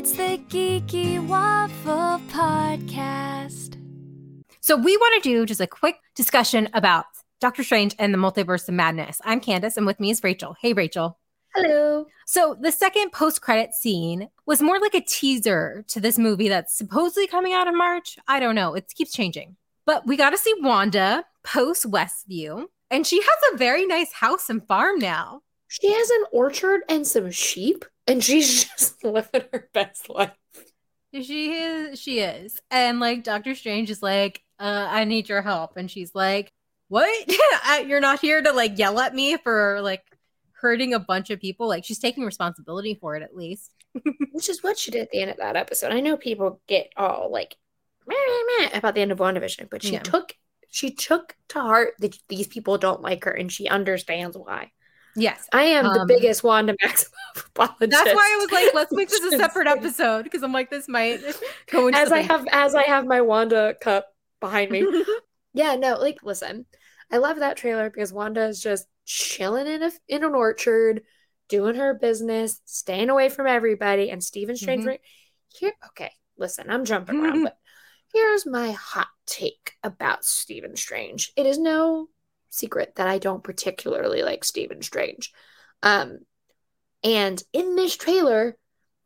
It's the Geeky Waffle Podcast. So we want to do just a quick discussion about Doctor Strange and the Multiverse of Madness. I'm Candace, and with me is Rachel. Hey, Rachel. Hello. So the second post-credit scene was more like a teaser to this movie that's supposedly coming out in March. I don't know. It keeps changing. But we got to see Wanda post Westview, and she has a very nice house and farm now. She has an orchard and some sheep, and she's just living her best life. She is. She is. And like Doctor Strange is like, uh, I need your help, and she's like, What? You're not here to like yell at me for like hurting a bunch of people. Like she's taking responsibility for it at least. Which is what she did at the end of that episode. I know people get all like meh, meh, meh about the end of WandaVision, but she Yeah. took she took to heart that these people don't like her and she understands why. Yes. I am the Um, biggest Wanda Maximoff apologist. That's why I was like, let's make this a separate episode because I'm like, this might go into as the I have as I have my Wanda cup behind me. Yeah, no, like listen, I love that trailer because Wanda is just chilling in a in an orchard, doing her business, staying away from everybody, and Stephen Strange. Mhm. right- Here, okay, listen, I'm jumping around, but here's my hot take about Stephen Strange. It is no secret that I don't particularly like Stephen Strange. Um, and in this trailer,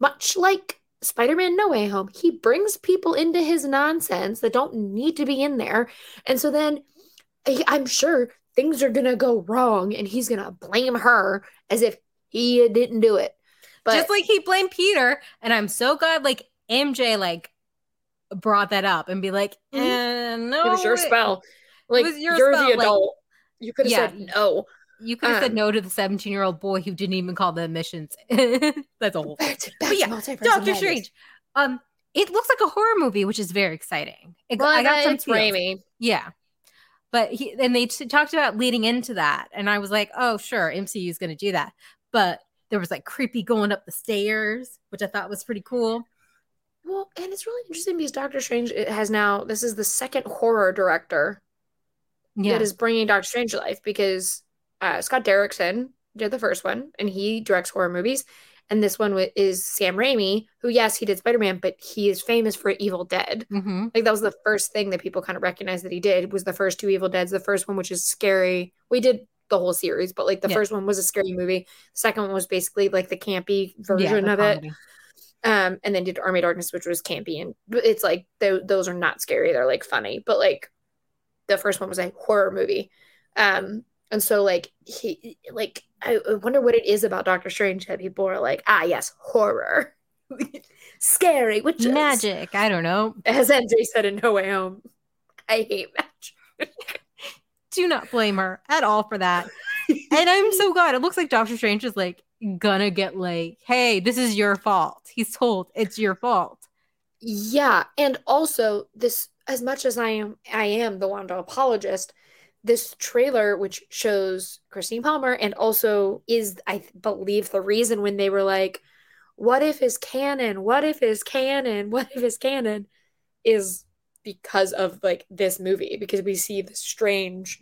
much like Spider-Man No Way Home, he brings people into his nonsense that don't need to be in there. And so then I'm sure things are gonna go wrong and he's gonna blame her as if he didn't do it. But just like he blamed Peter, and I'm so glad like MJ like brought that up and be like, Mhm. eh, no, it was your spell. Like was your you're spell, the adult. You could have Yeah. said no. You could have said Um, no to the 17 year old boy who didn't even call the admissions. That's a whole thing. But yeah, to Multiverse of Doctor Strange. Um, it looks like a horror movie, which is very exciting. It- Well, I got some. Raimi. Yeah. But he and they t- talked about leading into that, and I was like, oh, sure, MCU is going to do that. But there was like creepy going up the stairs, which I thought was pretty cool. Well, and it's really interesting because Doctor Strange it has now this is the second horror director Yeah. that is bringing Doctor Strange to life because uh, Scott Derrickson did the first one and he directs horror movies, and this one is Sam Raimi, who yes he did Spider Man, but he is famous for Evil Dead. hmm Like that was the first thing that people kind of recognized that he did was the first two Evil Deads. The first one, which is scary, we did the whole series, but like the Yeah. first one was a scary movie. The second one was basically like the campy Yeah, version the of it. Um, and then did Army Darkness, which was campy, and it's like th- those are not scary; they're like funny. But like the first one was a horror movie, um, and so like he like I wonder what it is about Doctor Strange that people are like, ah, yes, horror, scary, which Magic. I don't know. as MJ said in No Way Home. I hate magic. Do not blame her at all for that. and I'm so glad. It looks like Doctor Strange is like gonna get like, hey, this is your fault. He's told it's your fault. Yeah, and also this as much as I am I am the Wanda apologist, this trailer which shows Christine Palmer and also is I believe the reason when they were like what if is canon? What if is canon? What if is canon is because of like this movie because we see the strange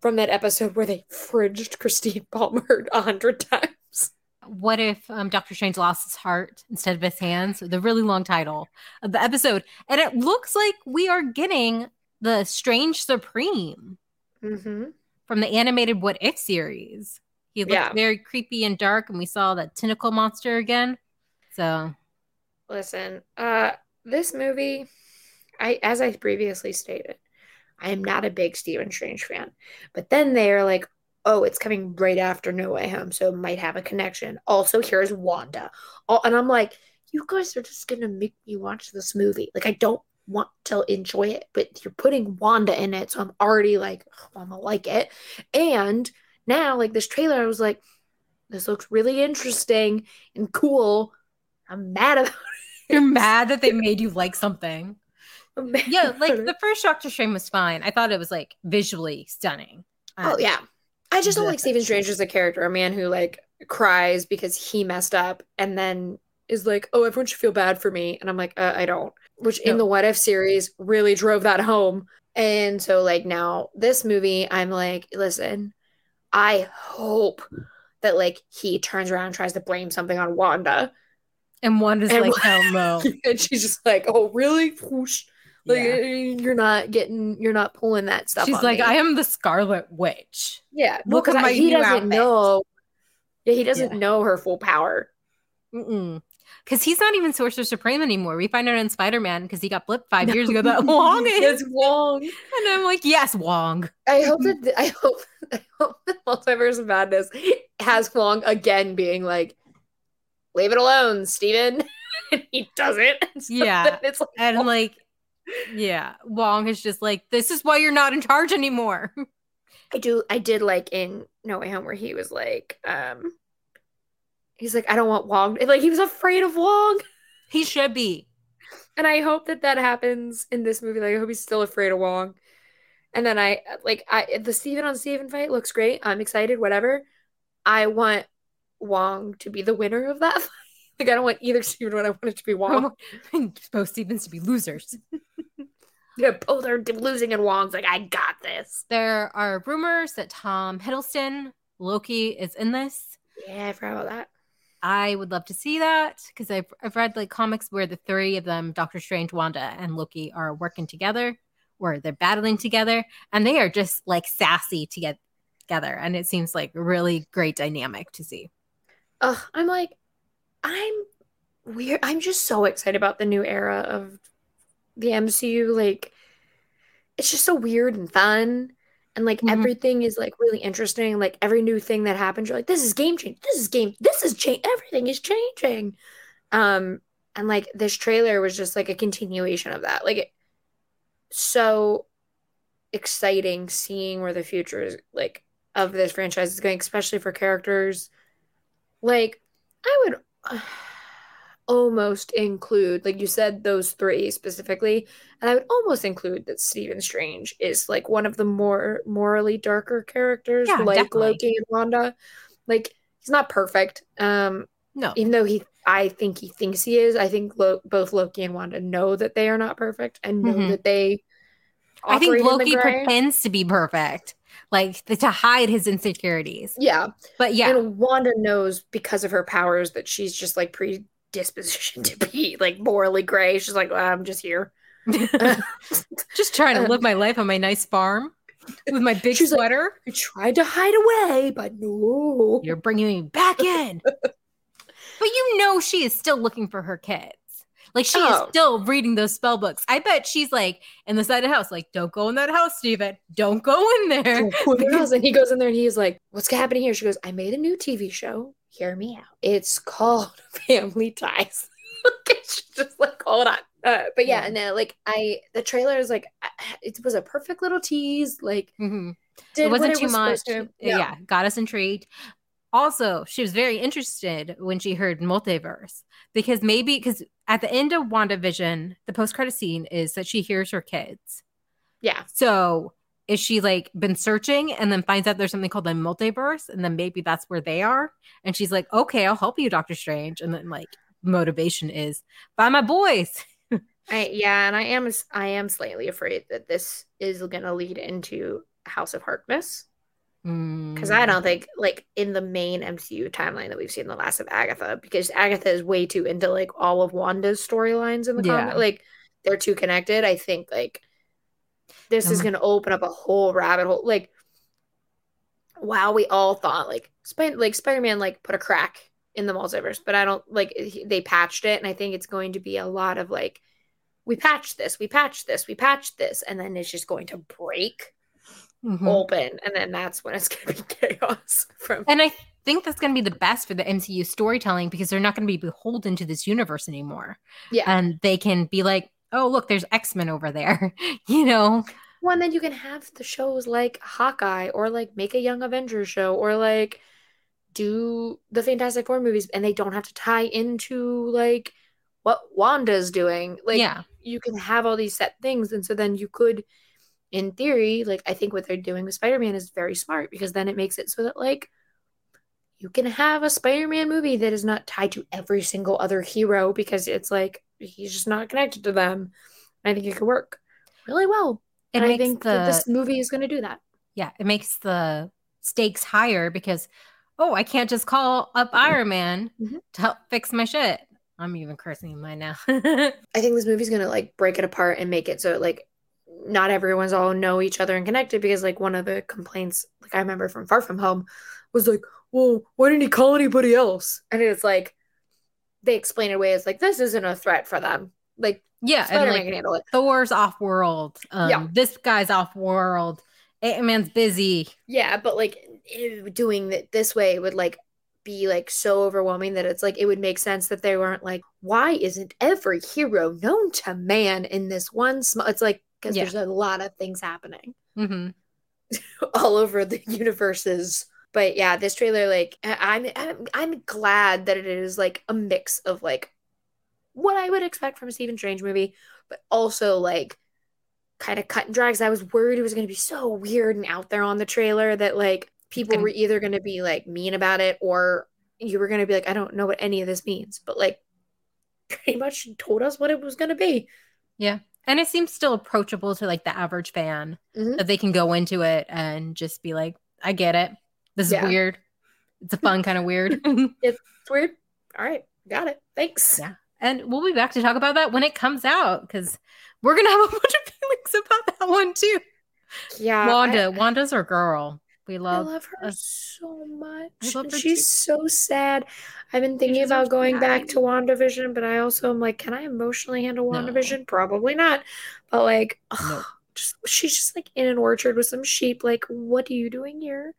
from that episode where they fridged Christine Palmer a hundred times. What if um, Doctor Strange lost his heart instead of his hands? The really long title of the episode. And it looks like we are getting the Strange Supreme Mm-hmm. from the animated What If series. He looked Yeah. very creepy and dark, and we saw that tentacle monster again. So Listen, uh, this movie, I as I previously stated, I am not a big Stephen Strange fan. But then they are like, oh, it's coming right after No Way Home, so it might have a connection. Also, here's Wanda. Oh, and I'm like, you guys are just gonna make me watch this movie. Like, I don't want to enjoy it, but you're putting Wanda in it, so I'm already like, "Oh, I'm gonna like it. And now, like this trailer, I was like, this looks really interesting and cool. I'm mad about it. you're mad that they made you like something. Yeah, like the first Doctor Strange was fine. I thought it was like visually stunning. Oh Um, yeah. I just don't like Stephen Strange as a character, a man who like cries because he messed up and then is like, "Oh, everyone should feel bad for me." And I'm like, uh, "I don't." Which in the What If series really drove that home. And so like now this movie, I'm like, "Listen, I hope that like he turns around and tries to blame something on Wanda." And Wanda's And like, hell no. and she's just like, "Oh, really? Whoosh. Like Yeah. Eh, eh, you're not getting, you're not pulling that stuff." She's like, me. I am the Scarlet Witch. yeah, well, because my he doesn't outfit. know. Yeah, he doesn't Yeah. know her full power. Because he's not even Sorcerer Supreme anymore. We find out in Spider Man because he got blipped five years ago that Wong is. It's Wong. And I'm like, yes, Wong. I hope that I hope I hope that Multiverse of Madness has Wong again being like, "Leave it alone, Stephen. and he doesn't. So Yeah. it's like, And like, yeah, Wong is just like, this is why you're not in charge anymore. I do. I did like in No Way Home where he was like, um, he's like, I don't want Wong. Like he was afraid of Wong. he should be. And I hope that that happens in this movie. Like I hope he's still afraid of Wong. And then I like I the Stephen on Stephen fight looks great. I'm excited. Whatever. I want Wong to be the winner of that fight. Like I don't want either Stephen, I want it to be Wong. Both Stevens to be losers. yeah, both are losing, and Wong's like, I got this. There are rumors that Tom Hiddleston, Loki, is in this. Yeah, I forgot about that. I would love to see that because I've, I've read like comics where the three of them, Doctor Strange, Wanda, and Loki, are working together, where they're battling together, and they are just like sassy to get together. And it seems like really great dynamic to see. Ugh, I'm like, I'm weird. I'm just so excited about the new era of the MCU. Like, it's just so weird and fun. And like Mhm. everything is like really interesting. Like every new thing that happens, you're like, this is game change. This is game. This is change. Everything is changing. Um, and like this trailer was just like a continuation of that. Like, it, so exciting seeing where the future is like of this franchise is going, especially for characters like I would almost include, like you said, those three specifically, and I would almost include that Stephen Strange is like one of the more morally darker characters, Yeah, like definitely. Loki and Wanda. Like he's not perfect, um, No, even though he, I think he thinks he is. I think Lo- both Loki and Wanda know that they are not perfect and know Mhm. that they. I think operate in the Loki pretends to be perfect, like to hide his insecurities. Yeah, But yeah, And Wanda knows because of her powers that she's just like predispositioned to be like morally gray. She's like, "Well, I'm just here. just trying to uh, live my life on my nice farm with my big She's like- sweater. I tried to hide away, but no. You're bringing me back in. but you know she is still looking for her kids. Like she Oh. is still reading those spell books. I bet she's like in the side of the house, like, don't go in that house, Stephen. Don't go in there. and he goes in there and he's like, What's happening here? She goes, I made a new TV show. Hear me out. It's called Family Ties. She's just like, hold on. Uh, but yeah, Yeah. and then like I the trailer is like it was a perfect little tease. Like Mhm. did It wasn't too was much. Yeah, got us intrigued. Also, she was very interested when she heard multiverse because maybe because at the end of WandaVision, the post credit scene is that she hears her kids. Yeah. So is she like been searching and then finds out there's something called the multiverse and then maybe that's where they are and she's like okay i'll help you doctor strange and then like motivation is find my boys I yeah, and I am I am slightly afraid that this is going to lead into House of Harkness because Mm. I don't think like in the main MCU timeline that we've seen the last of Agatha because Agatha is way too into like all of Wanda's storylines in the Yeah. comic like they're too connected. I think like this is Um, going to open up a whole rabbit hole like wow, we all thought like Spider like Spider-Man like put a crack in the multiverse, but I don't like he- they patched it and I think it's going to be a lot of like we patched this, we patched this, we patched this, and then it's just going to break Mhm. open, and then that's when it's going to be chaos. From and i think that's going to be the best for the mcu storytelling because they're not going to be beholden to this universe anymore yeah, and they can be like oh look there's x-men over there you know one then you can have the shows like Hawkeye, or like make a Young Avengers show, or like do the Fantastic Four movies, and they don't have to tie into like what Wanda's doing. Like, yeah you can have all these set things, and so then you could. In theory, like I think what they're doing with Spider-Man is very smart because then it makes it so that like you can have a Spider-Man movie that is not tied to every single other hero because it's like he's just not connected to them. I think it could work really well. it and I think the that this movie is going to do that. yeah, it makes the stakes higher because oh, I can't just call up Iron Man Mhm. to help fix my shit. I'm even cursing mine now. I think this movie's gonna like break it apart and make it so like not everyone's all know each other and connected because like one of the complaints like I remember from Far From Home was like, well, why didn't he call anybody else? And it's like they explain it away as like this isn't a threat for them. Like yeah, Spider-Man and like can handle it. Thor's off world. Um, Yeah. This guy's off world. Ant Man's busy. Yeah, but like doing it this way would like be like so overwhelming that it's like it would make sense that they weren't like, why isn't every hero known to man in this one small? It's like because Yeah. there's a lot of things happening hmm all over the universes. But yeah, this trailer, like, I'm, I'm, I'm glad that it is like a mix of like what I would expect from a Stephen Strange movie, but also like kind of cut and drags. I was worried it was going to be so weird and out there on the trailer that like people were either going to be like mean about it or you were going to be like, I don't know what any of this means. But like, pretty much told us what it was going to be. And it seems still approachable to like the average fan Mhm. that they can go into it and just be like, I get it. This is Yeah. weird. It's a fun kind of weird. It's weird. All right, got it. Thanks. Yeah. and we'll be back to talk about that when it comes out because we're going to have a bunch of feelings about that one too. Yeah, Wanda. I- Wanda's our girl. We love, I love, her so much. Love her she's too. so sad. I've been thinking about to going back to WandaVision, but I also am like, can I emotionally handle No. WandaVision? Probably not. But like, ugh, No. just she's just like in an orchard with some sheep. Like, what are you doing here?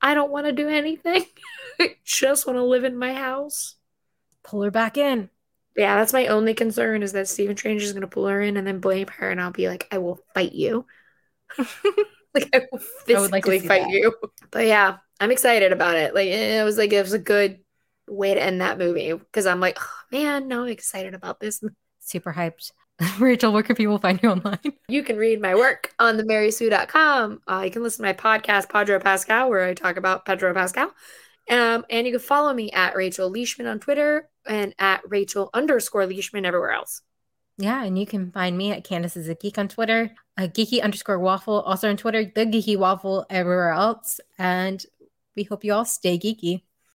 I don't want to do anything. I just want to live in my house. pull her back in. Yeah, that's my only concern is that Stephen Strange is gonna pull her in and then blame her, and I'll be like, I will fight you. like I will physically I would like to fight that. you. But yeah, I'm excited about it. Like it was like it was a good way to end that movie because I'm like, oh, man, no, I'm excited about this. Super hyped. Rachel, where can people find you online? You can read my work on themarysue.com. Uh, you can listen to my podcast, Pedro Pascal, where I talk about Pedro Pascal. Um, and you can follow me at Rachel Leishman on Twitter and at Rachel underscore Leishman everywhere else. Yeah, and you can find me at Candace is a Geek on Twitter, a geeky underscore waffle also on Twitter, the geeky waffle everywhere else. And we hope you all stay geeky.